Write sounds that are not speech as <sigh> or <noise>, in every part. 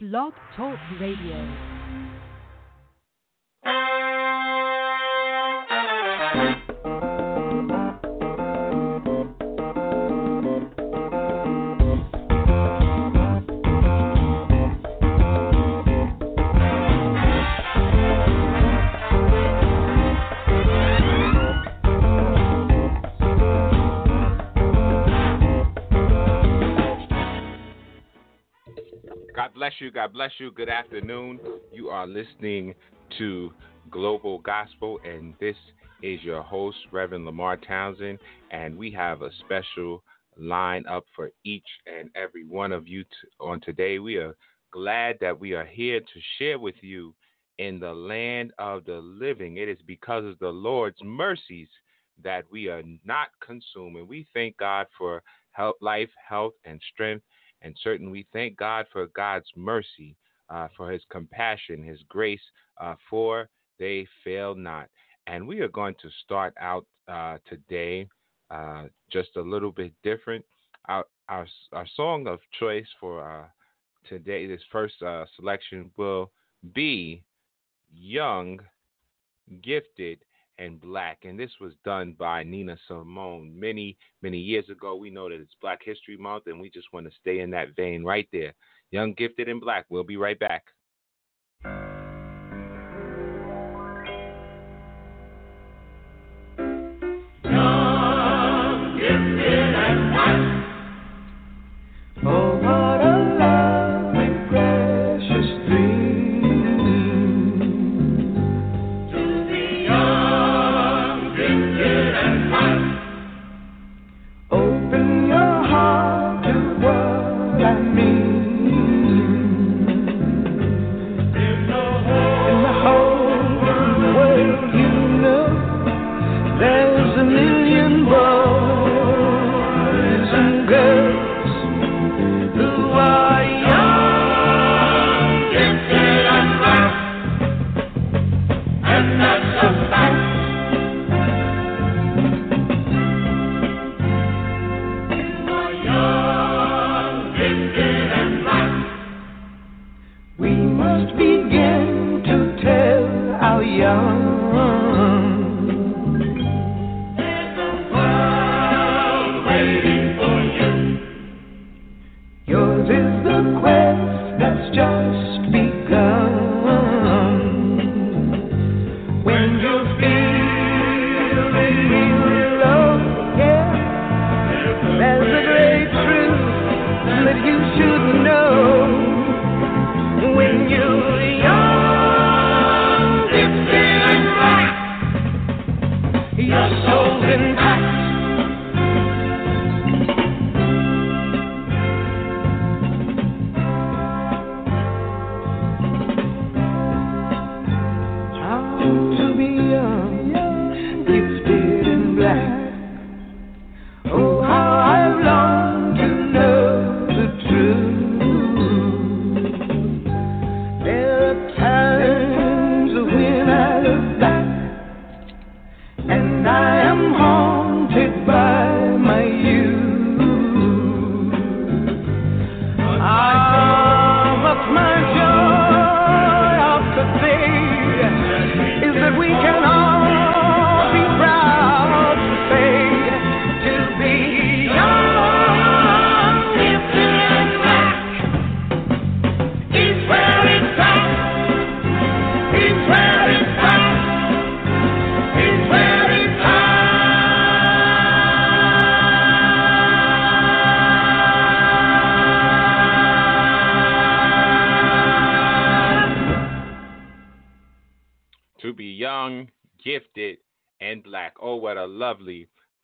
Blog Talk Radio. Bless you. God bless you. Good afternoon. You are listening to Global Gospel, and this is your host, Reverend Lamar Townsend. And we have a special line up for each and every one of you t- on today. We are glad that we are here to share with you in the land of the living. It is because of the Lord's mercies that we are not consumed. And we thank God for health, life, health, and strength. And certainly we thank God for God's mercy, uh, for his compassion, his grace, uh, for they fail not. And we are going to start out uh, today uh, just a little bit different. Our, our, our song of choice for uh, today, this first uh, selection, will be Young, Gifted, and Black. And this was done by Nina Simone many, many years ago. We know that it's Black History Month, and we just want to stay in that vein right there. Young, Gifted, and Black. We'll be right back.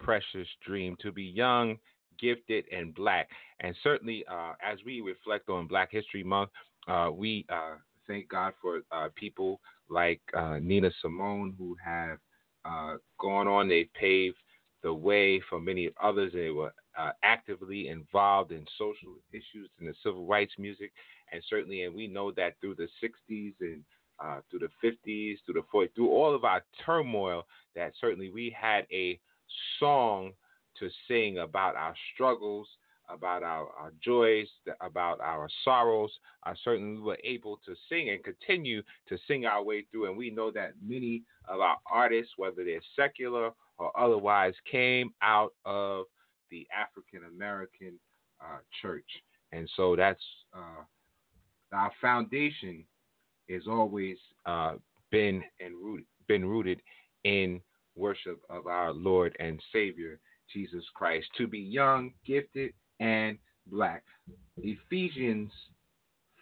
Precious dream. To be young, gifted, and black. And certainly, uh, as we reflect on Black History Month, uh, we uh, thank God for uh, people like uh, Nina Simone who have uh, gone on. They paved the way for many others. They were actively involved in social issues and the civil rights music, and certainly, and we know that through the '60s and through the 50s, through the 40s, through all of our turmoil, that certainly we had a song to sing about our struggles, about our, our joys, about our sorrows. Uh, certainly, we were able to sing and continue to sing our way through. And we know that many of our artists, whether they're secular or otherwise, came out of the African American uh, church. And so that's uh, our foundation is always uh, been and been rooted in worship of our Lord and Savior Jesus Christ. To be young, gifted, and black. Ephesians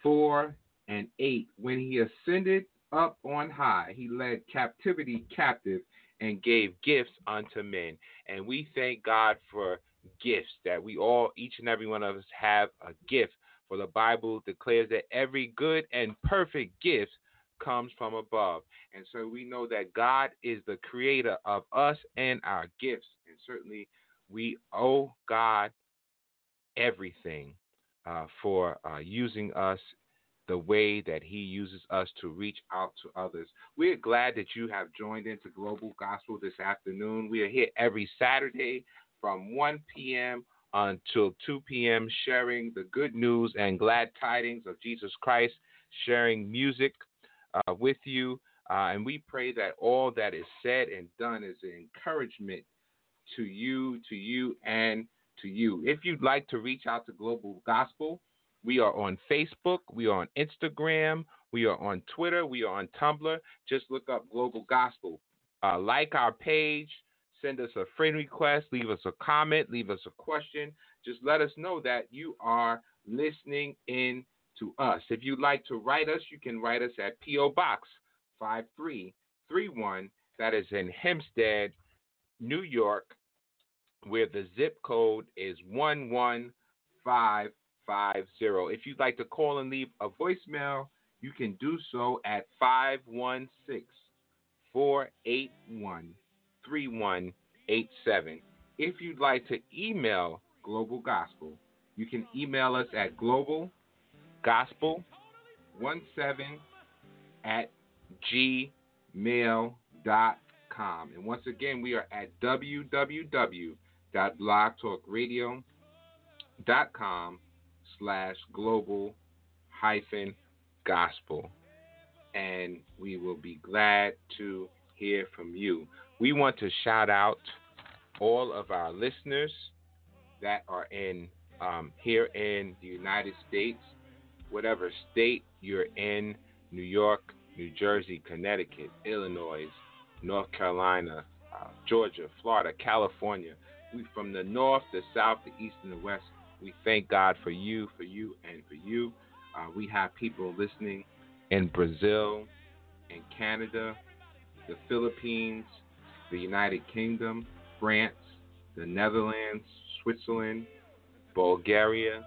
4 and 8. When he ascended up on high, he led captivity captive and gave gifts unto men. And we thank God for gifts that we all, each and every one of us, have a gift. For the Bible declares that every good and perfect gift comes from above. And so we know that God is the creator of us and our gifts. And certainly we owe God everything uh, for uh, using us the way that He uses us to reach out to others. We're glad that you have joined into Global Gospel this afternoon. We are here every Saturday from 1 p.m. until 2 p.m., sharing the good news and glad tidings of Jesus Christ, sharing music uh, with you. Uh, and we pray that all that is said and done is an encouragement to you, to you, and to you. If you'd like to reach out to Global Gospel, we are on Facebook, we are on Instagram, we are on Twitter, we are on Tumblr. Just look up Global Gospel. Uh, like our page, send us a friend request, leave us a comment, leave us a question. Just let us know that you are listening in to us. If you'd like to write us, you can write us at P.O. Box 5331. That is in Hempstead, New York where the zip code is 11550. If you'd like to call and leave a voicemail, you can do so at 516 481 3187. If you'd like to email Global Gospel, you can email us at globalgospel17 at gmail.com. And once again, we are at www www.blogtalkradio.com slash global hyphen gospel. And we will be glad to hear from you. We want to shout out all of our listeners that are in um, here in the United States, whatever state you're in, New York, New Jersey, Connecticut, Illinois, North Carolina, uh, Georgia, Florida, California, we from the north, the south, the east, and the west. We thank God for you, for you, and for you. Uh, we have people listening in Brazil, in Canada, the Philippines, the United Kingdom, France, the Netherlands, Switzerland, Bulgaria,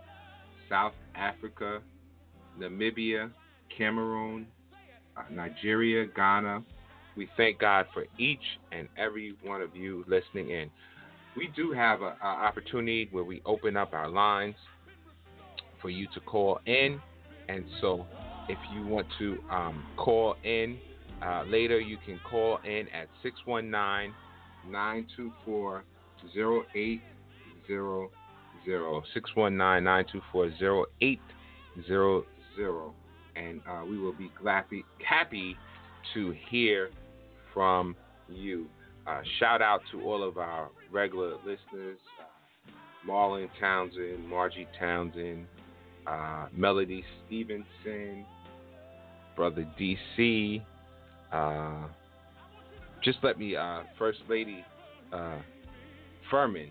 South Africa, Namibia, Cameroon, uh, Nigeria, Ghana. We thank God for each and every one of you listening in we do have an opportunity where we open up our lines for you to call in. And so if you want to um, call in uh, later, you can call in at 619 924 0800. 619 924 0800. And uh, we will be happy, happy to hear from you. Uh, shout out to all of our regular listeners uh, Marlon Townsend, Margie Townsend, uh, Melody Stevenson, Brother DC. Uh, just let me, uh, First Lady uh, Furman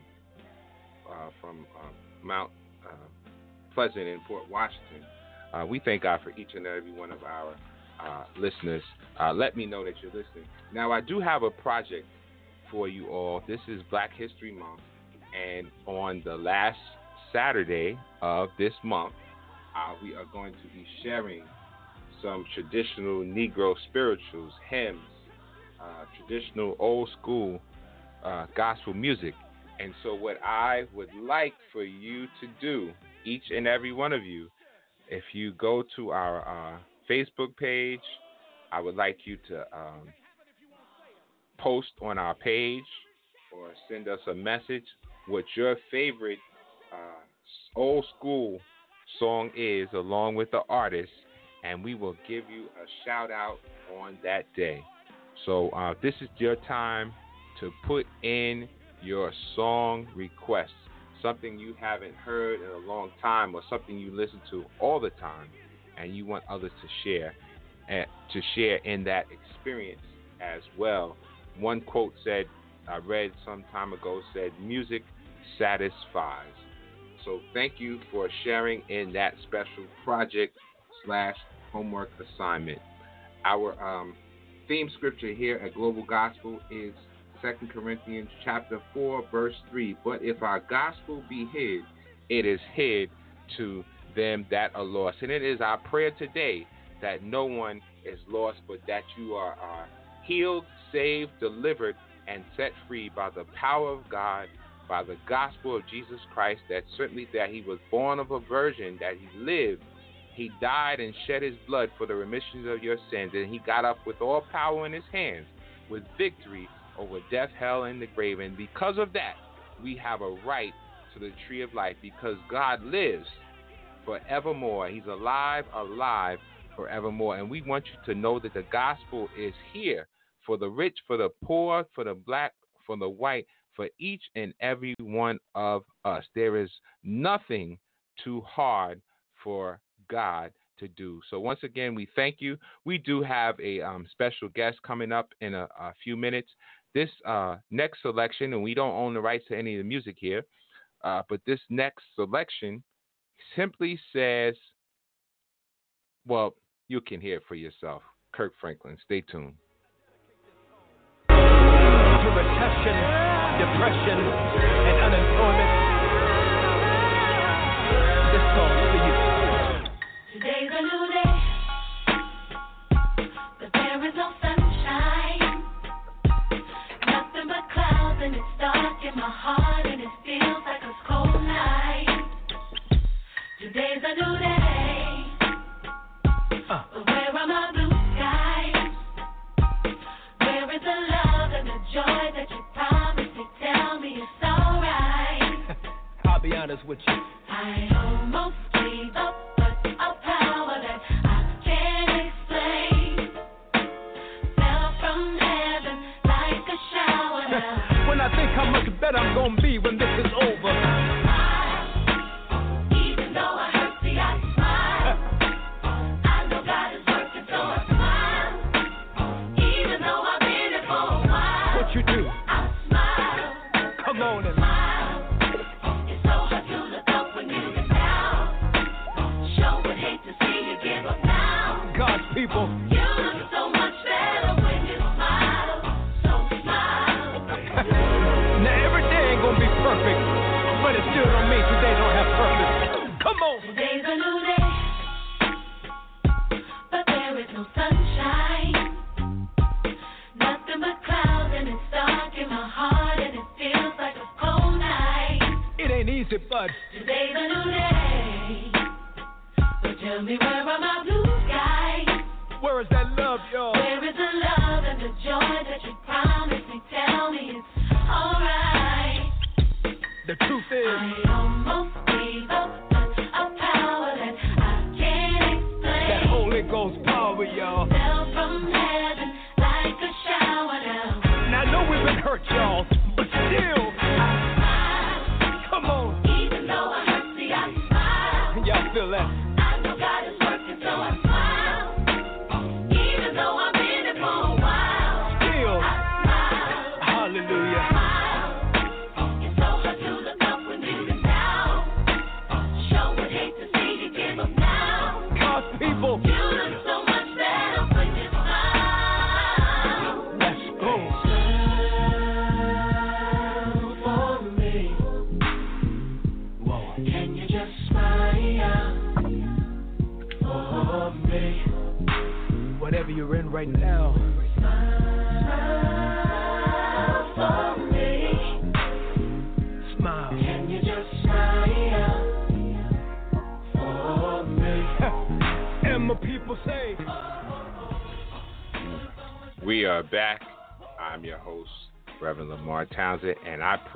from Mount Pleasant in Port Washington. We thank God for each and every one of our listeners. let me know that you're listening. Now, I do have a project for you all. This is Black History Month, and on the last Saturday of this month, uh, we are going to be sharing some traditional Negro spirituals, hymns, uh, traditional old school uh, gospel music. And so, what I would like for you to do, each and every one of you, if you go to our uh, Facebook page, I would like you to um, post on our page or send us a message what your favorite uh, old school song is, along with the artist, and we will give you a shout out on that day. So uh, this is your time to put in your song requests, something you haven't heard in a long time, or something you listen to all the time, and you want others to share, uh, to share in that experience as well. One quote said, I read some time ago, said, "Music satisfies." So thank you for sharing in that special project slash homework assignment. Our um, theme scripture here at Global Gospel is 2 Corinthians chapter 4 verse 3. But if our gospel be hid, it is hid to them that are lost. And it is our prayer today that no one is lost, but that you are, are healed, saved, delivered, and set free by the power of God, by the gospel of Jesus Christ, that certainly that he was born of a virgin, that he lived, he died and shed his blood for the remission of your sins, and he got up with all power in his hands, with victory over death, hell, and the grave. And because of that, we have a right to the tree of life because God lives forevermore. He's alive, alive forevermore. And we want you to know that the gospel is here for the rich, for the poor, for the black, for the white, for each and every one of us. There is nothing too hard for God to do. So once again, we thank you. We do have a um, special guest coming up in a, a few minutes. This uh, next selection, and we don't own the rights to any of the music here, uh, but this next selection simply says, well, you can hear it for yourself. Kirk Franklin. Stay tuned. To recession, depression, and unemployment. This song's for you. Today's a new day, and it's dark in my heart, and it feels like a cold night. Today's a new day, Uh. but where are my blue skies? Where is the love and the joy that you promised me? Tell me it's alright. <laughs> I'll be honest with you. I almost I'm gonna be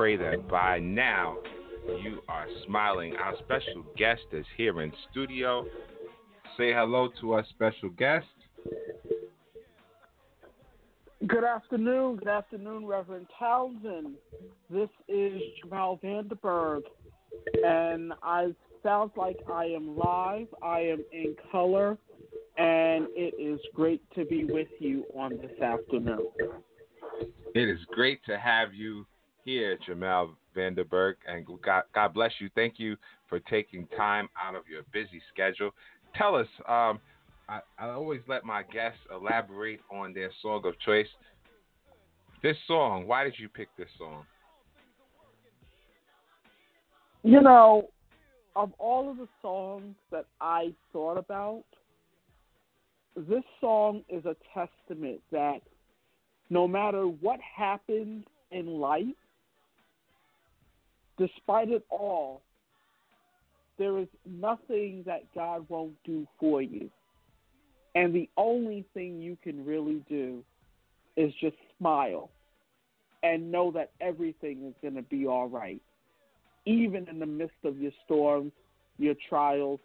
pray that by now you are smiling. Our special guest is here in studio. Say hello to our special guest. Good afternoon. Good afternoon, Reverend Townsend. This is Jamel Vanderburg, and I sounds like I am live. I am in color, and it is great to be with you on this afternoon. It is great to have you here, Jamel Vanderburg, and God, God bless you. Thank you for taking time out of your busy schedule. Tell us, um, I, I always let my guests elaborate on their song of choice. This song, why did you pick this song? You know, of all of the songs that I thought about, this song is a testament that no matter what happens in life, despite it all, there is nothing that God won't do for you. And the only thing you can really do is just smile and know that everything is going to be all right. Even in the midst of your storms, your trials,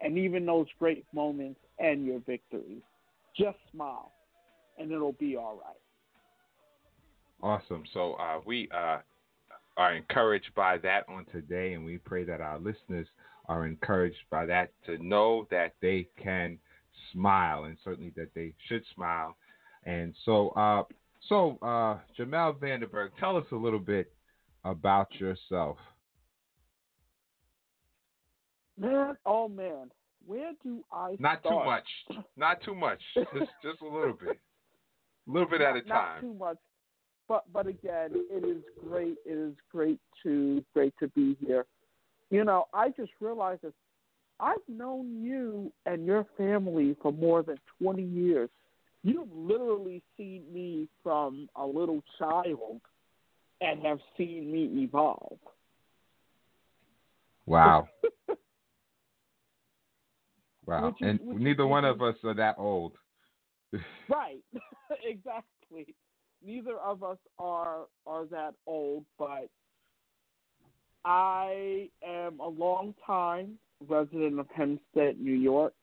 and even those great moments and your victories. Just smile and it'll be all right. Awesome. So uh, we uh, are encouraged by that on today, and we pray that our listeners are encouraged by that to know that they can smile, and certainly that they should smile. And so, uh, so uh, Jamel Vanderburg, tell us a little bit about yourself. Man, oh man, where do I Not start? too much. Not too much. Just just a little bit. A <laughs> little bit at a Not- Not time. too much. But but again, it is great. It is great to great to be here. You know, I just realized that I've known you and your family for more than twenty years. You've literally seen me from a little child and have seen me evolve. Wow. <laughs> Wow. Is- and neither one of us are that old. <laughs> Right. <laughs> exactly. Neither of us are are that old, but I am a long time resident of Hempstead, New York.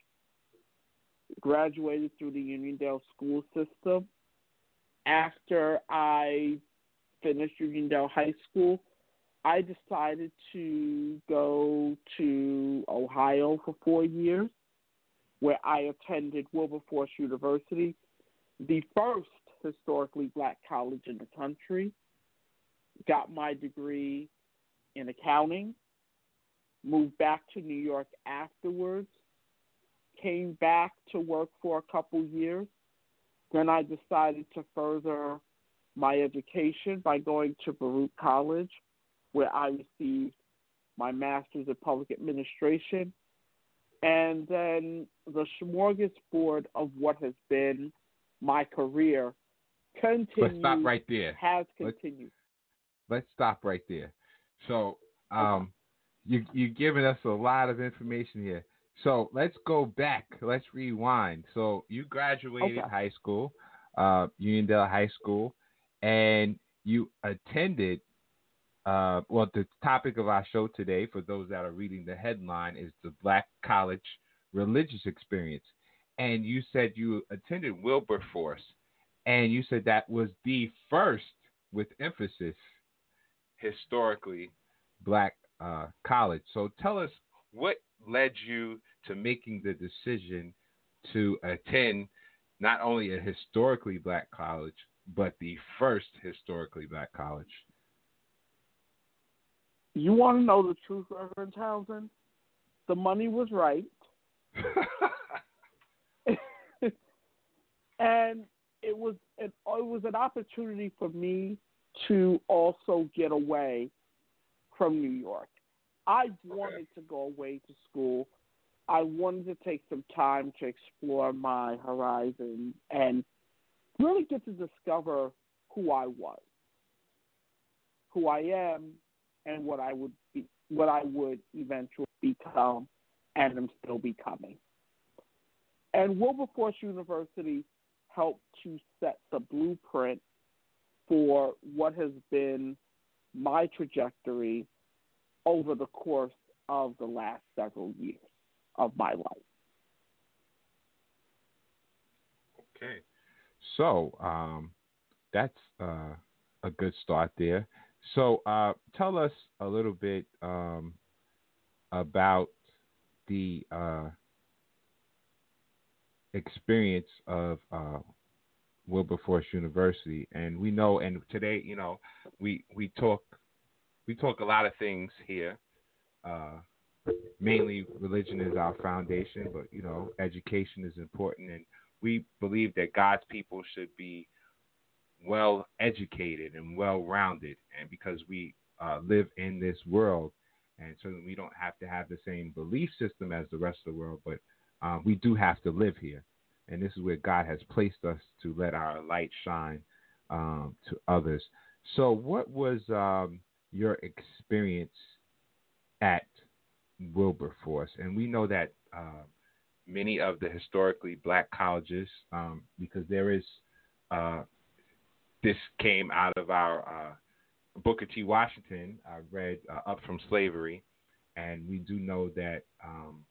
Graduated through the Uniondale school system. After I finished Uniondale High School, I decided to go to Ohio for four years, where I attended Wilberforce University, the first historically black college in the country. Got my degree in accounting, moved back to New York afterwards, came back to work for a couple years. Then I decided to further my education by going to Baruch College, where I received my master's in public administration. And then the smorgasbord of what has been my career Let's stop right there. has Let's- continued. Let's stop right there. So, um, you you're giving us a lot of information here. So let's go back. Let's rewind. So you graduated Okay. high school, uh, Uniondale High School, and you attended. Uh, well, the topic of our show today, for those that are reading the headline, is the Black College Religious Experience. And you said you attended Wilberforce, and you said that was the first, with emphasis, historically black uh, college. So tell us what led you to making the decision to attend not only a historically black college, but the first historically black college. You want to know the truth, Reverend Townsend? The money was right, <laughs> <laughs> and it was it, it was an opportunity for me to also get away from New York. I wanted to go away to school. I wanted to take some time to explore my horizons and really get to discover who I was, who I am, and what I would be, what I would eventually become, and am still becoming. And Wilberforce University helped to set the blueprint for what has been my trajectory over the course of the last several years of my life. Okay. So um, that's uh, a good start there. So uh, tell us a little bit um, about the uh, experience of uh, Wilberforce University, and we know, and today, you know, we we talk we talk a lot of things here. Uh, mainly, religion is our foundation, but you know, education is important, and we believe that God's people should be well educated and well rounded, and because we uh, live in this world, and so we don't have to have the same belief system as the rest of the world, but uh, we do have to live here, and this is where God has placed us to let our light shine um, to others. So, what was um, your experience at Wilberforce? And we know that uh, many of the historically black colleges, um, because there is uh, this came out of our uh, Booker T. Washington. I read uh, Up from Slavery, and we do know that um,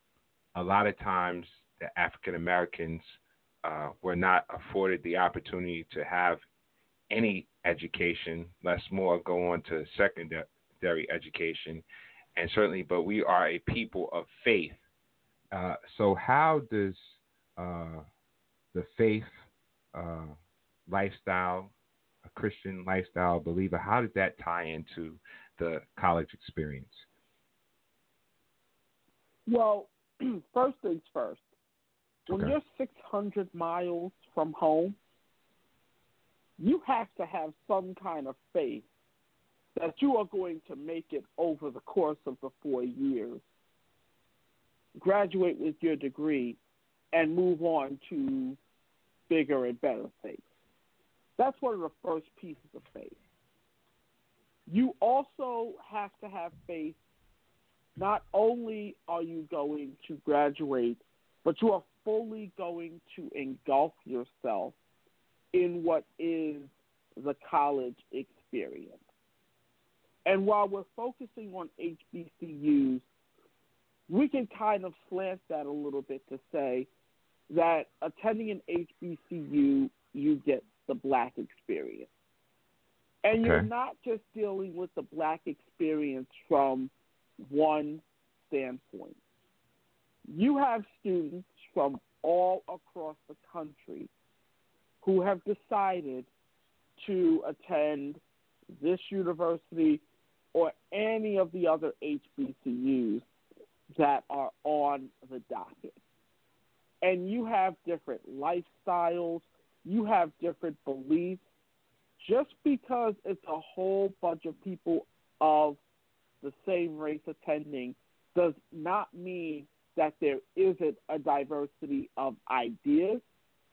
a lot of times the African Americans uh, were not afforded the opportunity to have any education, less more go on to secondary education, and certainly, but we are a people of faith. Uh, so, how does uh, the faith uh, lifestyle, a Christian lifestyle believer, how does that tie into the college experience? Well, <clears throat> first things first. When Okay. you're 600 miles from home, you have to have some kind of faith that you are going to make it over the course of the four years, graduate with your degree, and move on to bigger and better things. That's one of the first pieces of faith. You also have to have faith. Not only are you going to graduate, but you are fully going to engulf yourself in what is the college experience. And while we're focusing on HBCUs, we can kind of slant that a little bit to say that attending an HBCU, you get the black experience. And you're not just dealing with the black experience from one standpoint. You have students from all across the country who have decided to attend this university or any of the other HBCUs that are on the docket. And you have different lifestyles, you have different beliefs. Just because it's a whole bunch of people of the same race attending does not mean that there isn't a diversity of ideas.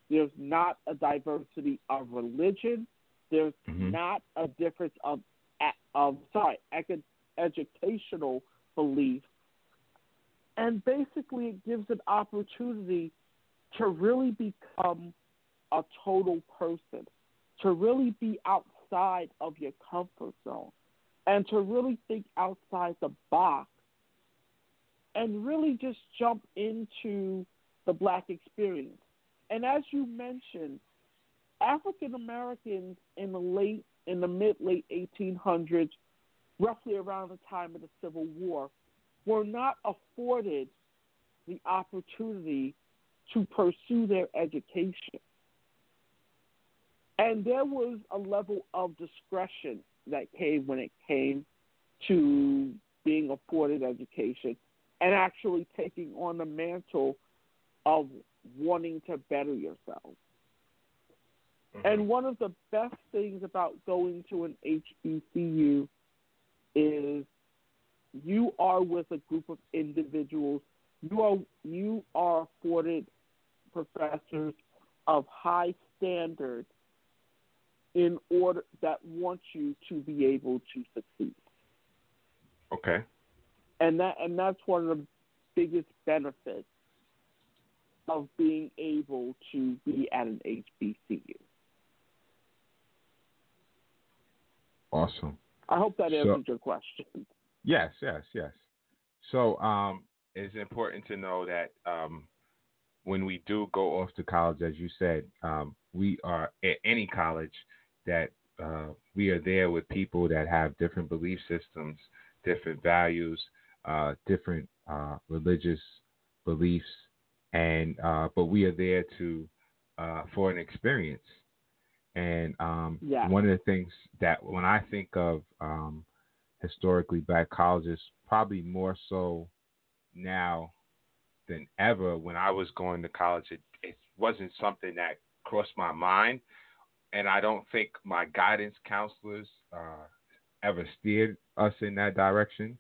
There's not a diversity of religion. There's Mhm. not a difference of of sorry ec- educational belief, and basically it gives an opportunity to really become a total person, to really be outside of your comfort zone, and to really think outside the box, and really just jump into the black experience. And as you mentioned, African Americans in the late in the mid late 1800s, roughly around the time of the Civil War, were not afforded the opportunity to pursue their education. And there was a level of discretion that came when it came to being afforded education and actually taking on the mantle of wanting to better yourself. Mm-hmm. And one of the best things about going to an HBCU is you are with a group of individuals. You are you are afforded professors of high standard in order that want you to be able to succeed. Okay. And that and that's one of the biggest benefits of being able to be at an HBCU. Awesome. I hope that So- answers your question. Yes, yes, yes. So um, it's important to know that um, when we do go off to college, as you said, um, we are at any college that uh, we are there with people that have different belief systems, different values, uh, different uh, religious beliefs, and uh, but we are there to uh, for an experience. And um, Yeah. one of the things that when I think of um, historically black colleges, probably more so now than ever. When I was going to college, it, it wasn't something that crossed my mind, and I don't think my guidance counselors uh, ever steered us in that direction.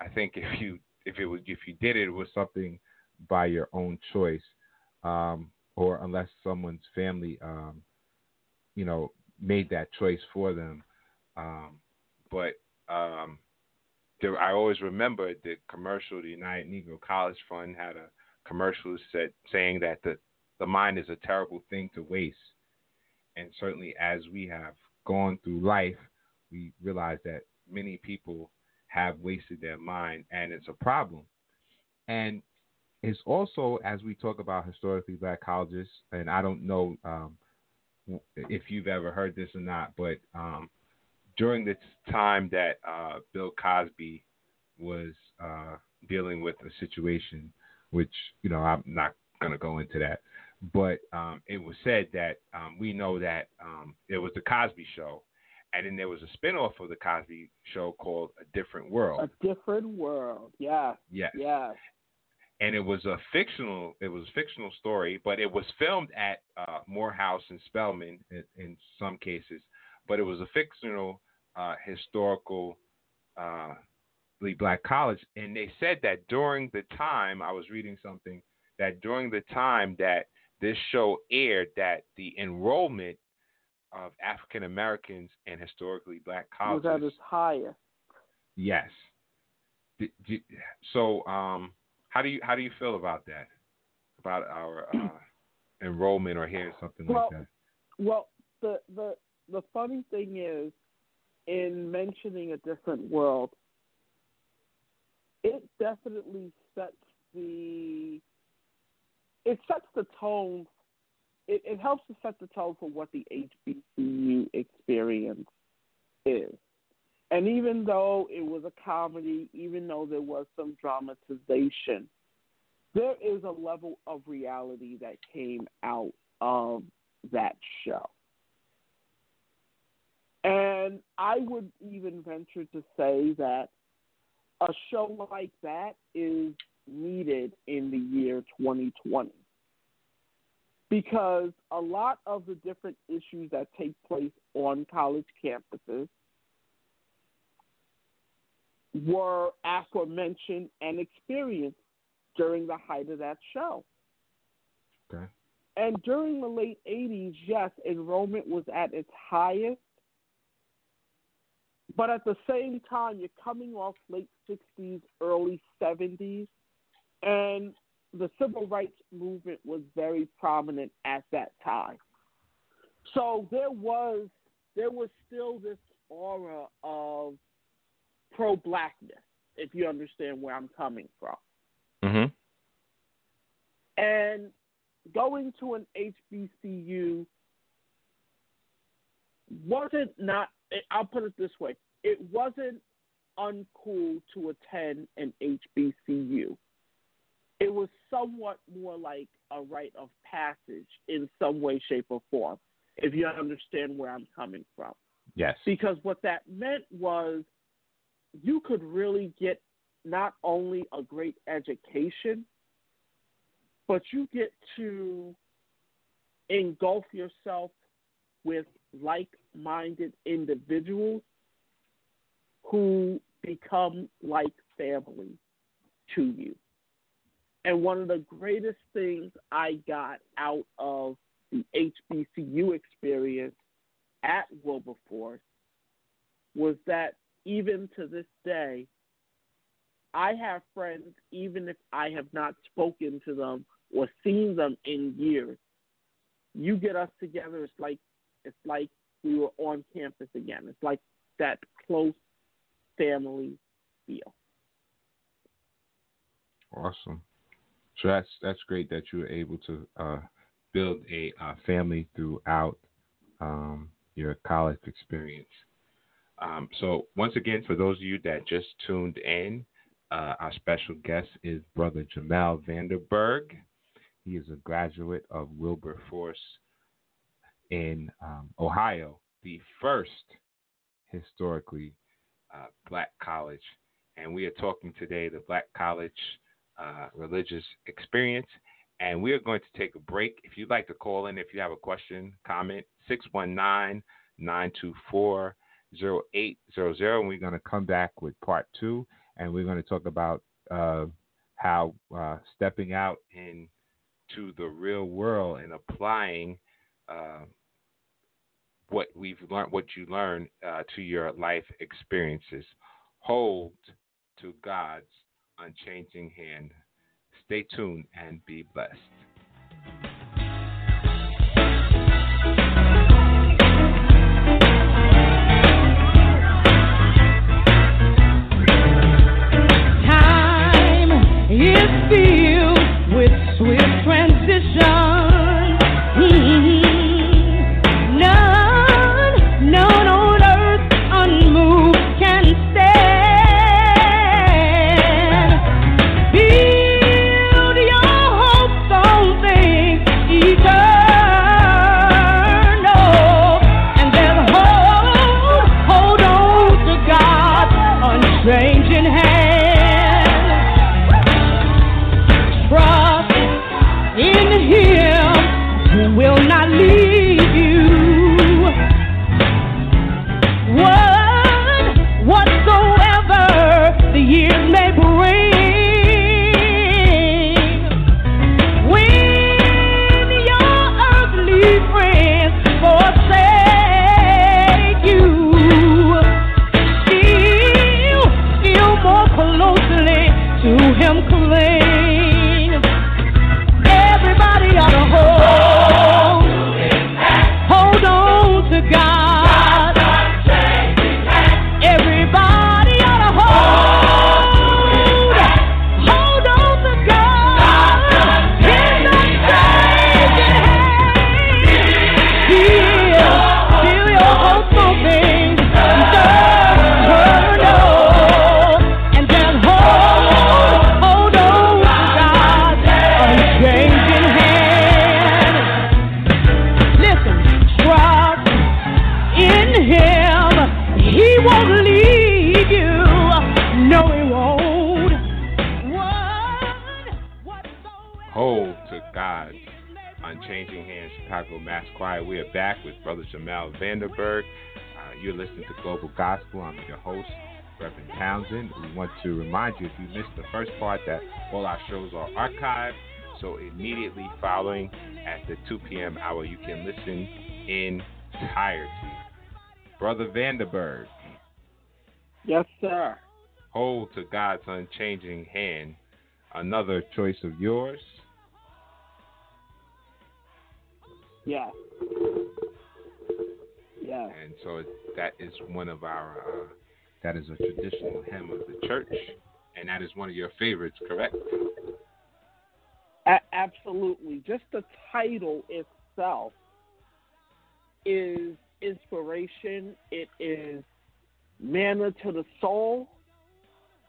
I think if you if it was if you did it, it was something by your own choice, um, or unless someone's family, um, you know, made that choice for them. Um, but um, there, I always remember the commercial. The United Negro College Fund had a commercial said saying that the the mind is a terrible thing to waste, and certainly as we have gone through life, we realize that many people have wasted their mind, and it's a problem. And it's also as we talk about historically black colleges, and I don't know um, if you've ever heard this or not, but um, during the time that uh, Bill Cosby was uh, dealing with a situation, which you know I'm not going to go into that, but um, it was said that um, we know that um, it was the Cosby Show, and then there was a spinoff of the Cosby Show called A Different World. A different world. Yes. Yes, Yes. and it was a fictional it was a fictional story but it was filmed at uh, morehouse and spelman in, in some cases but it was a fictional uh, historical uh, black college and they said that during the time i was reading something that during the time that this show aired that the enrollment of african americans and historically black Was colleges at its highest. Yes. So, um, how do you how do you feel about that? About our uh, <clears throat> enrollment or hearing something Well, like that? Well, the the the funny thing is, in mentioning a different world, it definitely sets the it sets the tone. It, it helps to set the tone for what the HBCU experience is. And even though it was a comedy, even though there was some dramatization, there is a level of reality that came out of that show. And I would even venture to say that a show like that is needed in the year 2020 because a lot of the different issues that take place on college campuses were aforementioned and experienced during the height of that show. Okay. And during the late 80s, yes, enrollment was at its highest. But at the same time, you're coming off late 60s, early 70s, and the civil rights movement was very prominent at that time. So there was there was still this aura of pro blackness, if you understand where I'm coming from. Mm-hmm. And going to an HBCU wasn't not. I'll put it this way: it wasn't uncool to attend an HBCU. It was somewhat more like a rite of passage in some way, shape, or form. If you understand where I'm coming from, Yes. because what that meant was you could really get not only a great education, but you get to engulf yourself with like minded individuals who become like family to you. And one of the greatest things I got out of the HBCU experience at Wilberforce was that even to this day, I have friends, even if I have not spoken to them or seen them in years. You get us together, it's like it's like we were on campus again. It's like that close family feel. Awesome. So that's that's great that you were able to uh, build a uh, family throughout um, your college experience. Um, so once again, for those of you that just tuned in, uh, our special guest is Brother Jamel Vanderburg. He is a graduate of Wilberforce in um, Ohio, the first historically uh, black college. And we are talking today the Black College uh, Religious Experience. And we are going to take a break. If you'd like to call in, if you have a question, comment, 619 924 0800. And we're going to come back with part two. And we're going to talk about uh, how uh, stepping out into the real world and applying uh, what we've learned, what you learn uh, to your life experiences. Hold to God's unchanging hand. Stay tuned and be blessed. Remind you if you missed the first part that all our shows are archived. So immediately following at the 2 p.m. hour, you can listen in entirety. Brother Vanderburg, Yes, sir. hold to God's unchanging hand. Another choice of yours. Yes. Yes. and so that is one of our uh, that is a traditional hymn of the church, and that is one of your favorites, correct? A- absolutely. Just the title itself is inspiration. It is manna to the soul.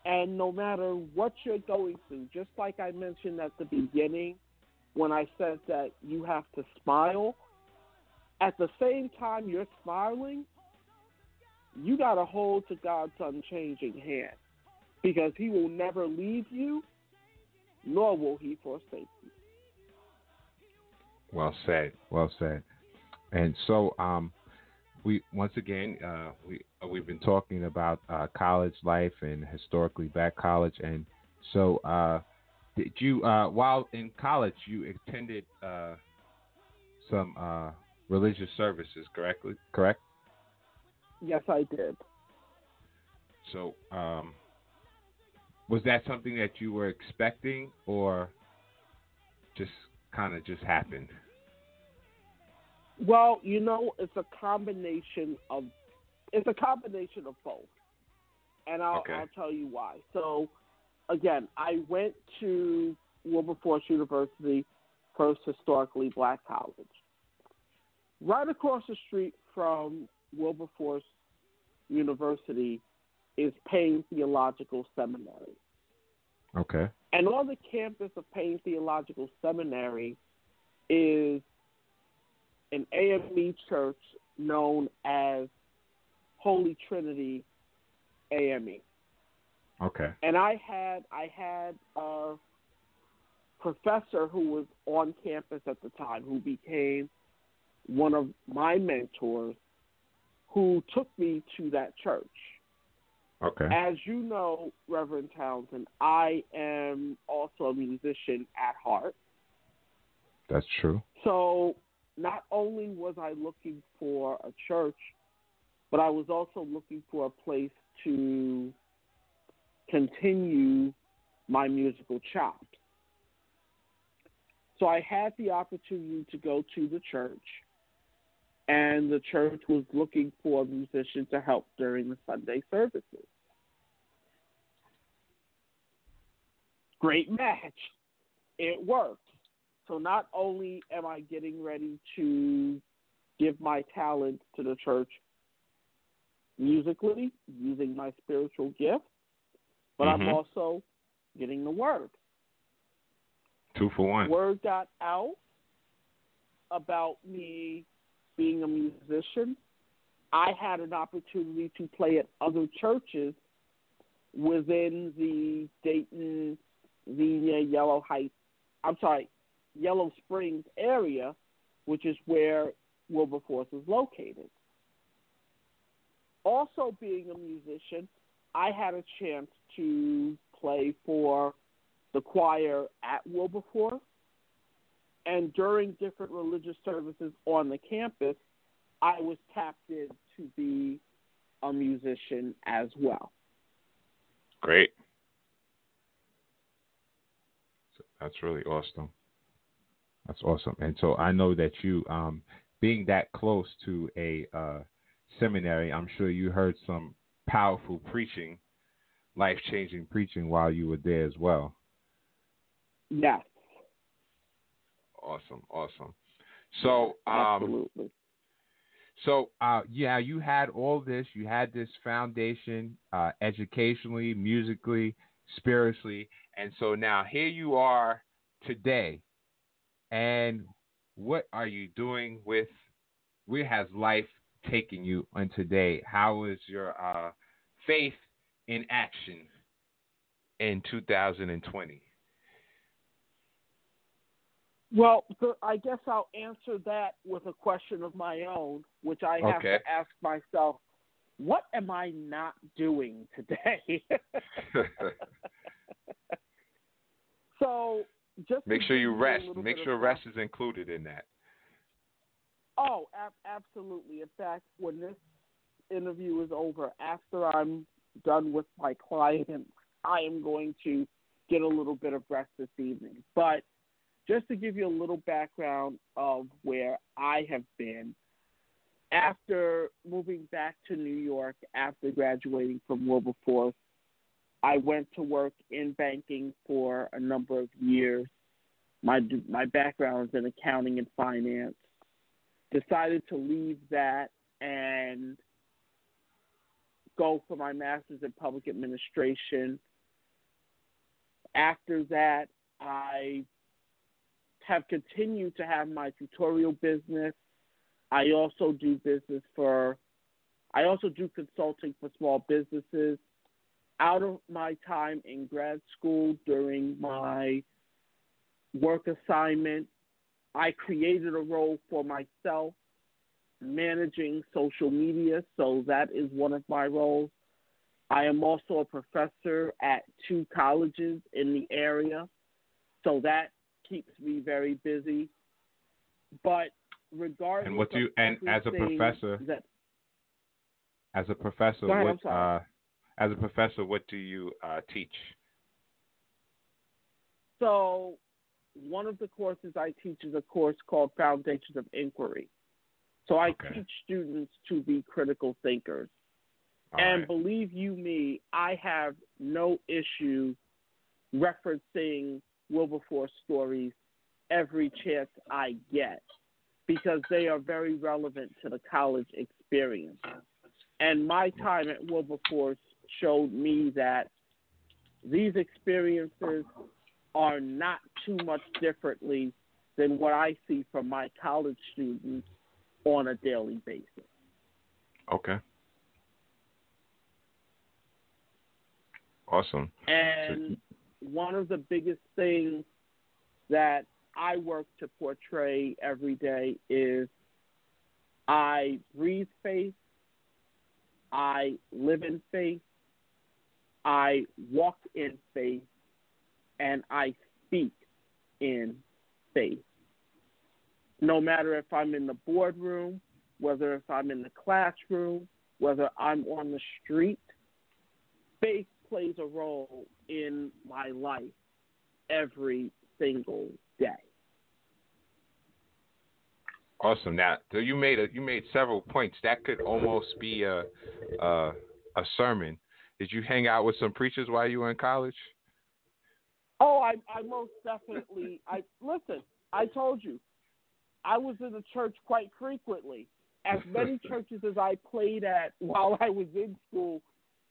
And no matter what you're going through, just like I mentioned at the beginning when I said that you have to smile, at the same time you're smiling, you got to hold to God's unchanging hand because He will never leave you, nor will He forsake you. Well said. Well said. And so, um, we once again uh, we we've been talking about uh, college life and historically black college, and so uh, did you uh, while in college you attended uh, some uh, religious services, correctly? Correct. Yes, I did. So, um, was that something that you were expecting, or just kind of just happened? Well, you know, it's a combination of it's a combination of both. and I'll, Okay. I'll tell you why. So, again, I went to Wilberforce University, first historically black college. Right across the street from Wilberforce University is Payne Theological Seminary. Okay. And on the campus of Payne Theological Seminary is an AME church known as Holy Trinity AME. Okay. And I had I had a professor who was on campus at the time who became one of my mentors who took me to that church. Okay. As you know, Reverend Townsend, I am also a musician at heart. That's true. So not only was I looking for a church, but I was also looking for a place to continue my musical chops. So I had the opportunity to go to the church, and the church was looking for a musician to help during the Sunday services. Great match. It worked. So not only am I getting ready to give my talent to the church musically, using my spiritual gift, but I'm Mhm. also getting the word. Two for one. Word got out about me being a musician. I had an opportunity to play at other churches within the Dayton, Xenia, uh, Yellow Heights, I'm sorry, Yellow Springs area, which is where Wilberforce is located. Also, being a musician, I had a chance to play for the choir at Wilberforce. And during different religious services on the campus, I was tapped in to be a musician as well. Great. So That's really awesome. That's awesome. And so I know that you, um, being that close to a uh, seminary, I'm sure you heard some powerful preaching, life changing preaching while you were there as well. Yes, Awesome, awesome. So, um, absolutely. So, uh, yeah, you had all this. You had this foundation, uh, educationally, musically, spiritually, and so now here you are today. And what are you doing with? Where has life taken you on today? How is your uh, faith in action in 2020? Well, I guess I'll answer that with a question of my own, which I have Okay. to ask myself: What am I not doing today? <laughs> so, just Make sure you rest. Make sure rest is included in that. Oh, ab- absolutely. In fact, when this interview is over, after I'm done with my client, I am going to get a little bit of rest this evening. But just to give you a little background of where I have been, after moving back to New York after graduating from Wilberforce, I went to work in banking for a number of years. My my background is in accounting and finance decided to leave that and go for my master's in public administration. After that, I have continued to have my tutorial business. I also do business for, I also do consulting for small businesses. Out of my time in grad school during my work assignment, I created a role for myself managing social media, so that is one of my roles. I am also a professor at two colleges in the area, so that keeps me very busy. But regardless, And what do you- and as a professor- that As a professor, ahead, what uh, as a professor, what do you uh, teach? So, one of the courses I teach is a course called Foundations of Inquiry. So, I Okay. teach students to be critical thinkers. All and right. believe you me, I have no issue referencing Wilberforce stories every chance I get because they are very relevant to the college experience. And my time at Wilberforce showed me that these experiences are not too much differently than what I see from my college students on a daily basis. Okay. Awesome. And one of the biggest things that I work to portray every day is I breathe faith, I live in faith, I walk in faith, and I speak in faith. No matter if I'm in the boardroom, whether if I'm in the classroom, whether I'm on the street, faith plays a role in my life every single day. Awesome. Now, so you made a you made several points. That could almost be a a, a sermon. Did you hang out with some preachers while you were in college? Oh, I, I most definitely. I listen. I told you, I was in the church quite frequently. As many <laughs> churches as I played at while I was in school,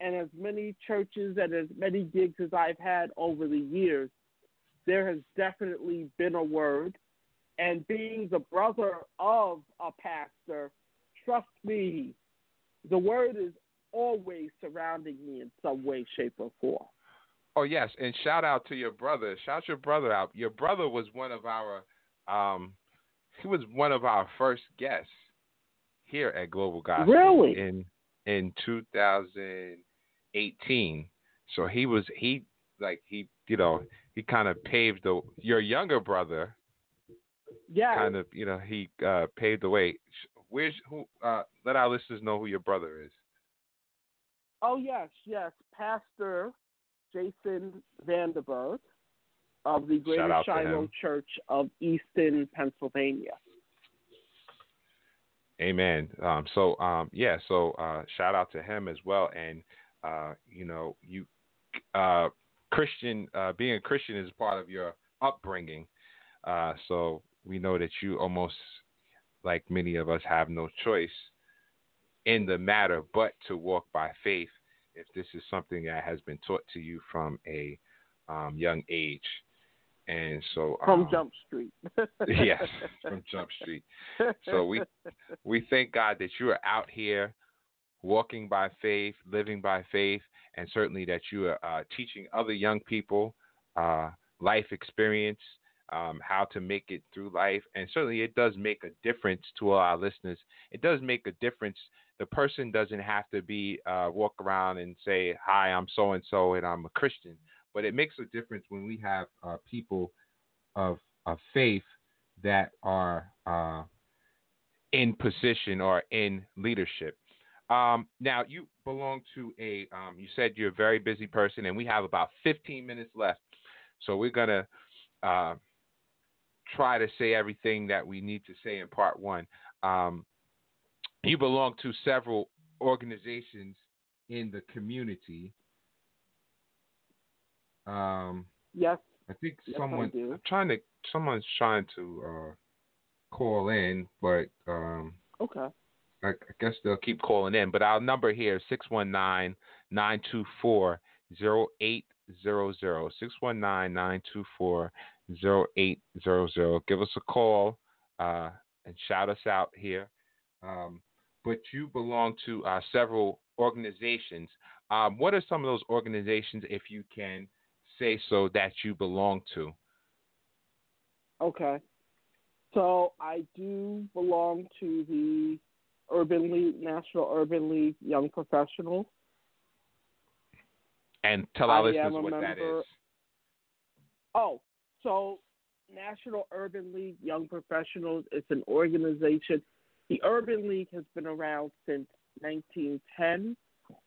and as many churches and as many gigs as I've had over the years, there has definitely been a word. And being the brother of a pastor, trust me, the word is always surrounding me in some way, shape, or form. Oh yes, and shout out to your brother. Shout your brother out. Your brother was one of our um he was one of our first guests here at Global Gospel Really? in in 2018. So he was he like he you know, he kind of paved the your younger brother Yeah. kind of, you know, he uh paved the way. Where's who uh let our listeners know who your brother is. Oh yes, yes, Pastor Jason Vanderburg of the Greater Shiloh. Church of Easton, Pennsylvania. Amen. Um, so um, yeah, so uh, shout out to him as well. And uh, you know, you uh, Christian uh, being a Christian is part of your upbringing. Uh, so we know that you almost like many of us have no choice in the matter but to walk by faith if this is something that has been taught to you from a um, young age. And so From um, Jump Street. <laughs> yes, from Jump Street. So we we thank God that you are out here walking by faith, living by faith, and certainly that you are uh, teaching other young people uh, life experience, um, how to make it through life. And certainly it does make a difference to all our listeners. It does make a difference. The person doesn't have to be uh, walk around and say, "Hi, I'm so and so, and I'm a Christian." But it makes a difference when we have uh, people of of faith that are uh, in position or in leadership. Um, now, you belong to a, um, you said you're a very busy person, and we have about 15 minutes left. So we're going to uh, try to say everything that we need to say in part one. Um, you belong to several organizations in the community. Um, yes. I think Yes, someone do. I'm trying to someone's trying to uh, call in, but um, Okay. I, guess they'll keep calling in. But our number here is 619 924 0800. 619 924 0800. Give us a call uh, and shout us out here. Um, but you belong to uh, several organizations. Um, what are some of those organizations, if you can say so, that you belong to? Okay. So I do belong to the Urban League, National Urban League Young Professionals. And tell our listeners a what that member- is. Oh, so National Urban League Young Professionals is an organization. The Urban League has been around since 1910,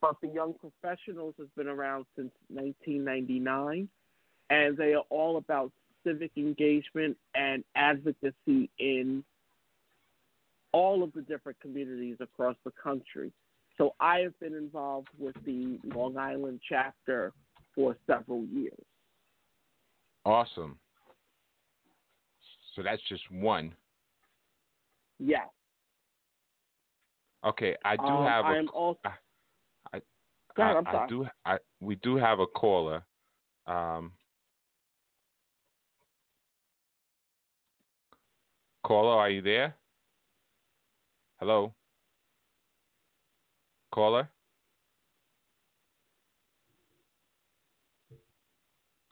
but the Young Professionals has been around since 1999, and they are all about civic engagement and advocacy in all of the different communities across the country. So I have been involved with the Long Island chapter for several years. Awesome. So that's just one. Yes. Okay, I do Um, have a I am also. I- I- ahead, I, I'm I do. I we do have a caller. Um, caller, are you there? Hello. Caller.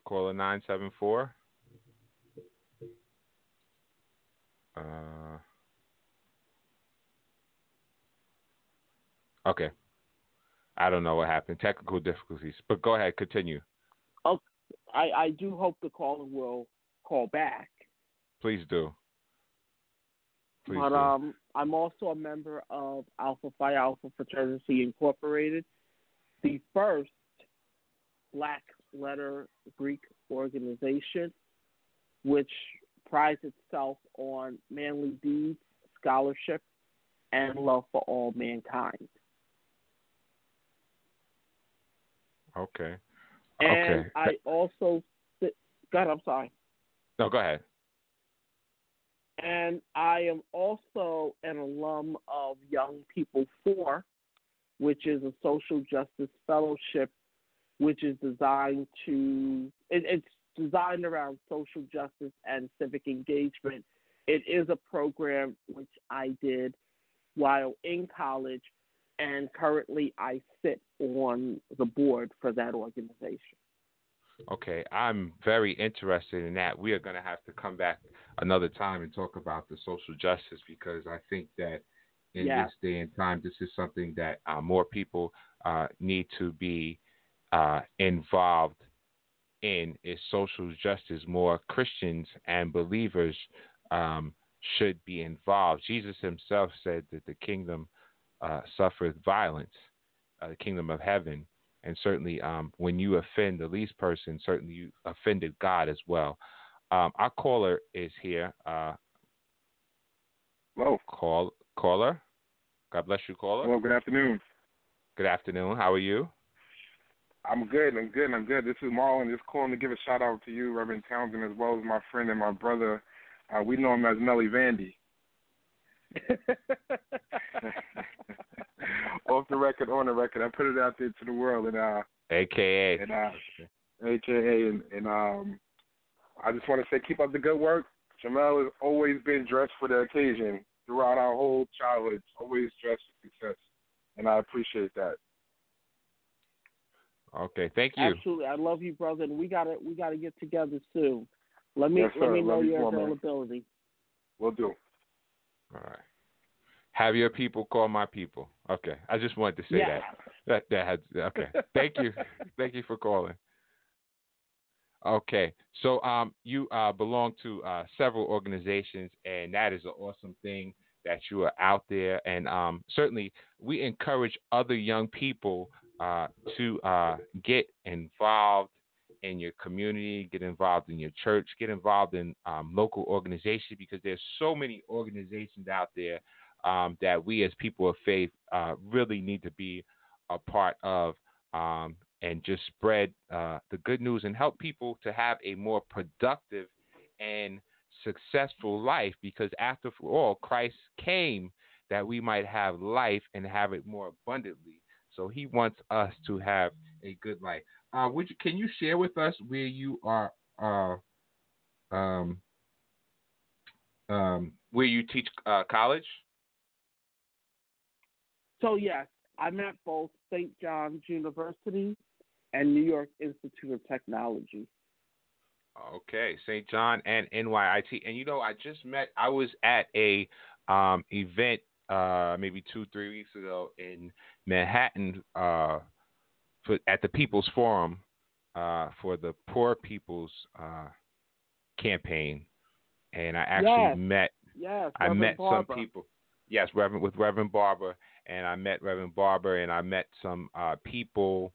Caller nine seven four. Uh. Okay. I don't know what happened. Technical difficulties. But go ahead, continue. I, I do hope the caller will call back. Please do. Please but do. um, I'm also a member of Alpha Phi Alpha Fraternity Incorporated, the first Black letter Greek organization, which prides itself on manly deeds, scholarship, and love for all mankind. okay. And Okay. I also, God, I'm sorry. No, go ahead. And I am also an alum of Young People For, which is a social justice fellowship, which is designed to, it, it's designed around social justice and civic engagement. It is a program which I did while in college, and currently I sit on the board for that organization. Okay, I'm very interested in that. We are going to have to come back another time and talk about the social justice because I think that in Yeah. this day and time, this is something that uh, more people uh, need to be uh, involved in. Is social justice more Christians and believers um, should be involved? Jesus Himself said that the kingdom uh, suffereth violence, uh, the kingdom of heaven and certainly um, when you offend the least person, certainly you offended God as well. Um, our caller is here. Uh, Hello. call caller. God bless you, caller. Hello, good afternoon. Good afternoon. How are you? I'm good, I'm good, I'm good. This is Marlon just calling to give a shout out to you, Reverend Townsend, as well as my friend and my brother. Uh, we know him as Melly Vandy. <laughs> <laughs> <laughs> Off the record, on the record. I put it out there to the world and uh AKA. and uh AKA and, and um I just want to say keep up the good work. Jamel has always been dressed for the occasion throughout our whole childhood, always dressed for success. And I appreciate that. Okay. Thank you. Absolutely, I love you, brother, and we gotta we gotta get together soon. Let me Yes, let sir. me know Love you your more, man. availability. We'll do. All right. Have your people call my people. Okay. I just wanted to say yeah. that. That that had okay. Thank you. <laughs> Thank you for calling. Okay. So um you uh belong to uh several organizations and that is an awesome thing that you are out there and um certainly we encourage other young people uh to uh get involved in your community, get involved in your church, get involved in um, local organizations because there's so many organizations out there um, that we as people of faith uh, really need to be a part of um, and just spread uh, the good news and help people to have a more productive and successful life because after all Christ came that we might have life and have it more abundantly. So he wants us to have a good life. Uh, you, can you share with us where you are, uh, um, um, where you teach uh, college? So yes, I'm at both St. John's University and New York Institute of Technology. Okay, St. John and NYIT. And you know, I just met. I was at a um, event uh, maybe two, three weeks ago in Manhattan uh, for, at the People's Forum uh, for the Poor People's uh, campaign, and I actually Yes. met. Yes, I Reverend met Barber. some people. Yes, Reverend with Reverend Barber, and I met Reverend Barber, and I met some uh, people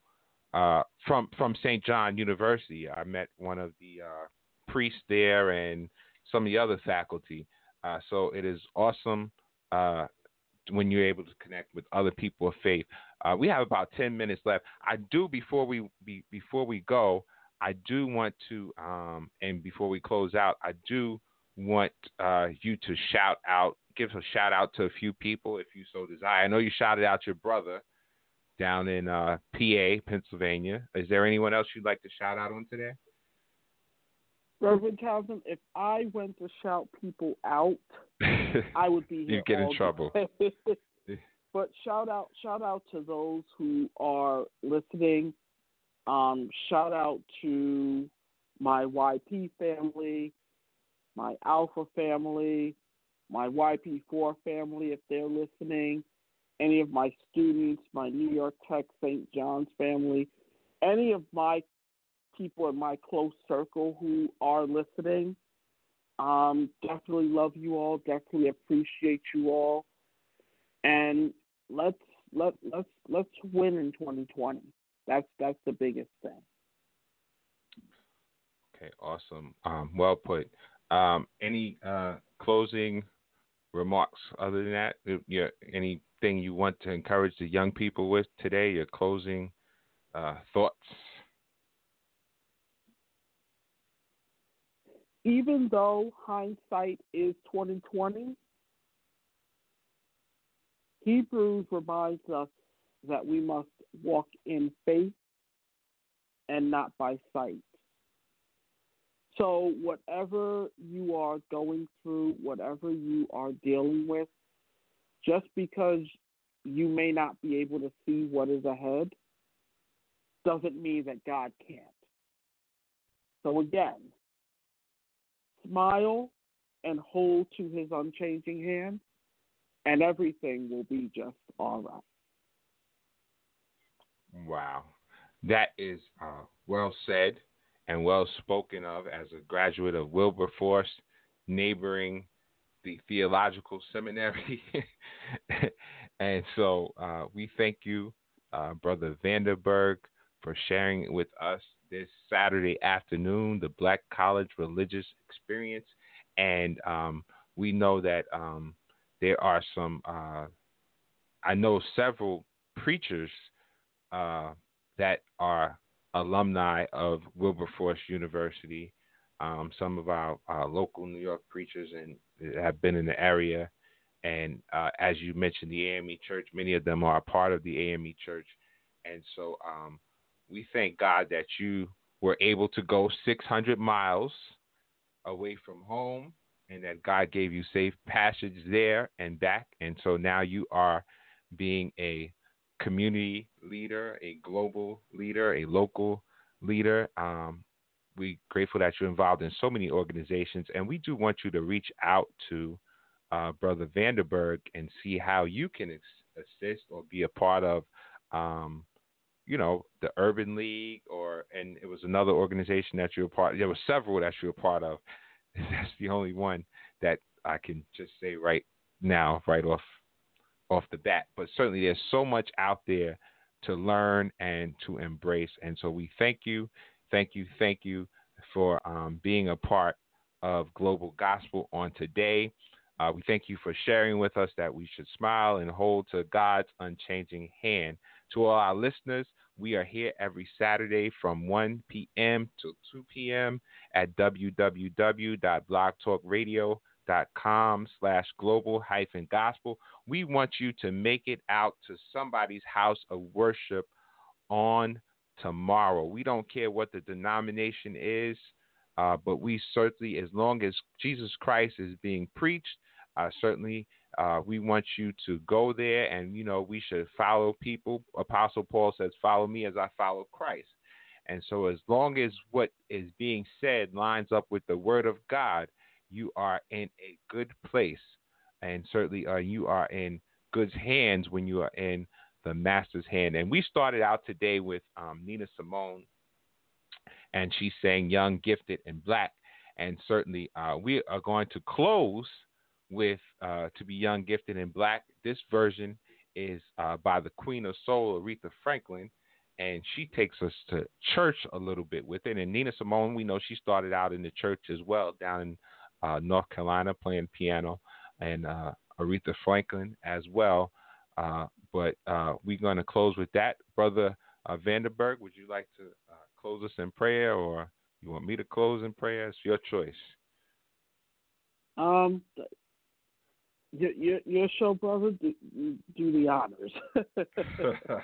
uh, from from St. John University. I met one of the uh, priests there and some of the other faculty. Uh, so it is awesome uh, when you're able to connect with other people of faith. Uh, we have about ten minutes left. I do before we be, before we go. I do want to, um, and before we close out, I do want uh, you to shout out, give a shout out to a few people if you so desire. I know you shouted out your brother down in uh, PA, Pennsylvania. Is there anyone else you'd like to shout out on today? Reverend Townsend, if I went to shout people out, I would be <laughs> here. you get in trouble. <laughs> but shout out, shout out to those who are listening. Um, shout out to my YP family, my Alpha family, my YP4 family, if they're listening. Any of my students, my New York Tech St. John's family, any of my people in my close circle who are listening. Um, definitely love you all. Definitely appreciate you all. And let's let let's let's win in 2020. That's that's the biggest thing. Okay, awesome. Um, well put. Um, any uh, closing remarks other than that? Yeah, anything you want to encourage the young people with today? Your closing uh, thoughts? Even though hindsight is 2020, Hebrews reminds us that we must walk in faith and not by sight. So, whatever you are going through, whatever you are dealing with, just because you may not be able to see what is ahead doesn't mean that God can't. So, again, smile and hold to his unchanging hand, and everything will be just all right. Wow. That is uh, well said and well spoken of as a graduate of Wilberforce, neighboring the theological <laughs> seminary. <laughs> and so uh, we thank you, uh, Brother Vanderburg, for sharing with us this Saturday afternoon the Black College Religious Experience. And um, we know that um, there are some, uh, I know several preachers uh, that are alumni of Wilberforce University. Um, some of our, our, local New York preachers and have been in the area. And uh, as you mentioned, the AME Church, many of them are a part of the AME Church. And so um, we thank God that you were able to go 600 miles away from home and that God gave you safe passage there and back. And so now you are being a community leader, a global leader, a local leader. Um, we're grateful that you're involved in so many organizations, and we do want you to reach out to uh, Brother Vanderburg and see how you can ex- assist or be a part of, um, you know, the Urban League, or and it was another organization that you're a part. There were several that you're a part of. <laughs> That's the only one that I can just say right now, right off off the bat. But certainly there's so much out there to learn and to embrace. And so we thank you, thank you, thank you for um, being a part of Global Gospel on today. Uh, we thank you for sharing with us that we should smile and hold to God's unchanging hand. To all our listeners, we are here every Saturday from 1 p.m. to 2 p.m. at www.blogtalkradio.com slash global hyphen gospel. We want you to make it out to somebody's house of worship on tomorrow. We don't care what the denomination is, uh, but we certainly, as long as Jesus Christ is being preached, uh, certainly uh, we want you to go there and, you know, we should follow people. Apostle Paul says, Follow me as I follow Christ. And so, as long as what is being said lines up with the Word of God, you are in a good place. And certainly, uh, you are in good hands when you are in the Master's hand. And we started out today with um, Nina Simone, and she's saying Young, Gifted, and Black. And certainly, uh, we are going to close with uh, To Be Young, Gifted, and Black. This version is uh, by the Queen of Soul, Aretha Franklin, and she takes us to church a little bit with it. And Nina Simone, we know she started out in the church as well, down in uh, North Carolina playing piano and uh, Aretha Franklin as well. Uh, but uh, we're going to close with that. Brother uh, Vanderburg, would you like to uh, close us in prayer or you want me to close in prayer? It's your choice. Um, your, your, your show, brother, do, do the honors. <laughs>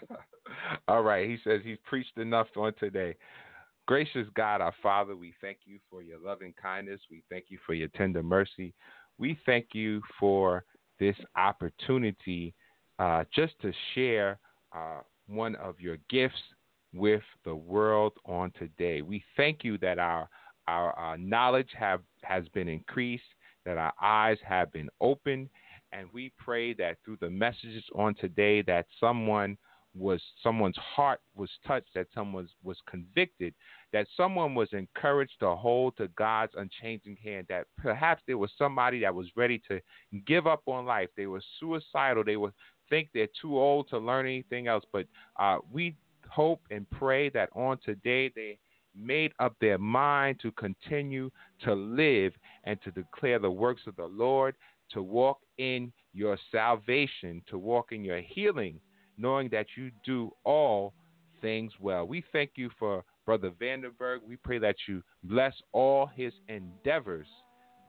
All right. He says he's preached enough on today. Gracious God, our Father, we thank you for your loving kindness. We thank you for your tender mercy. We thank you for this opportunity uh, just to share uh, one of your gifts with the world on today. We thank you that our our, our knowledge have has been increased, that our eyes have been opened, and we pray that through the messages on today that someone was someone's heart was touched, that someone was convicted, that someone was encouraged to hold to God's unchanging hand, that perhaps there was somebody that was ready to give up on life. They were suicidal. They were think they're too old to learn anything else. But uh, we hope and pray that on today they made up their mind to continue to live and to declare the works of the Lord, to walk in your salvation, to walk in your healing, knowing that you do all things well. We thank you for Brother Vanderburg. We pray that you bless all his endeavors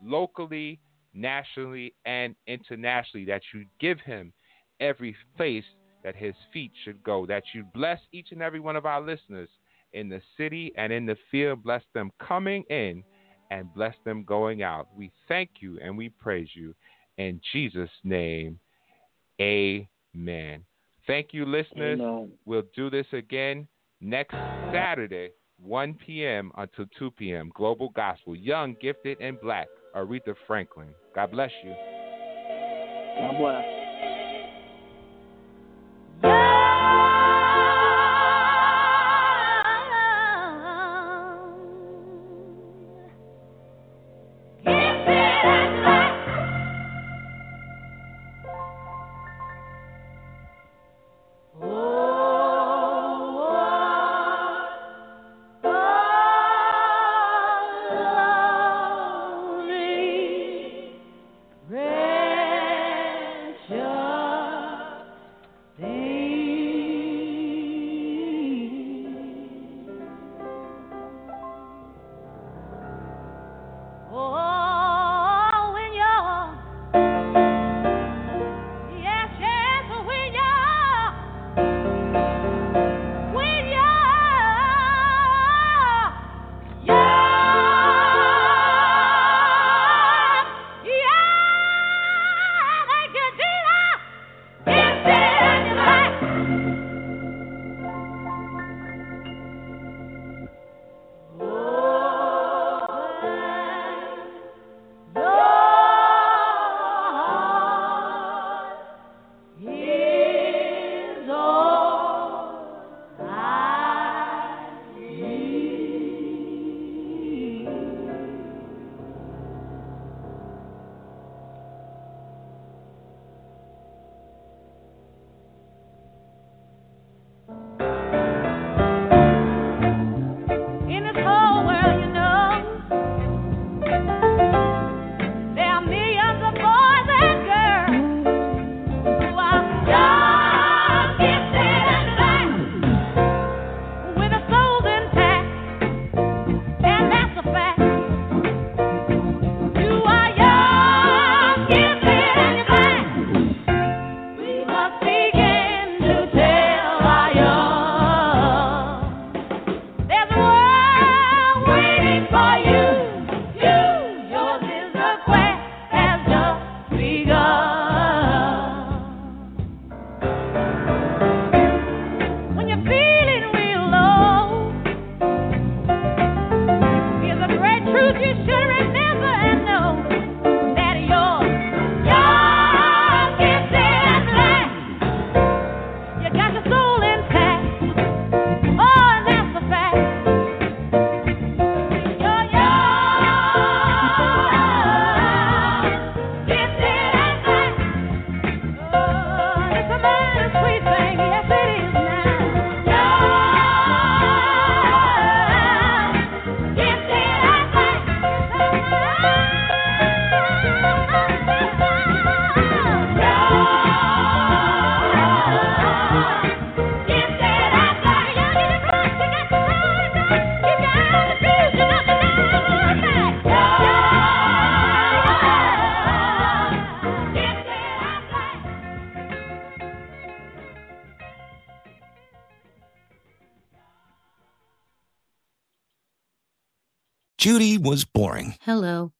locally, nationally, and internationally, that you give him every place that his feet should go, that you bless each and every one of our listeners in the city and in the field. Bless them coming in and bless them going out. We thank you and we praise you. In Jesus' name, amen. Thank you, listeners. Amen. We'll do this again next Saturday, 1 p.m. until 2 p.m. Global Gospel, Young, Gifted, and Black. Aretha Franklin. God bless you. God bless.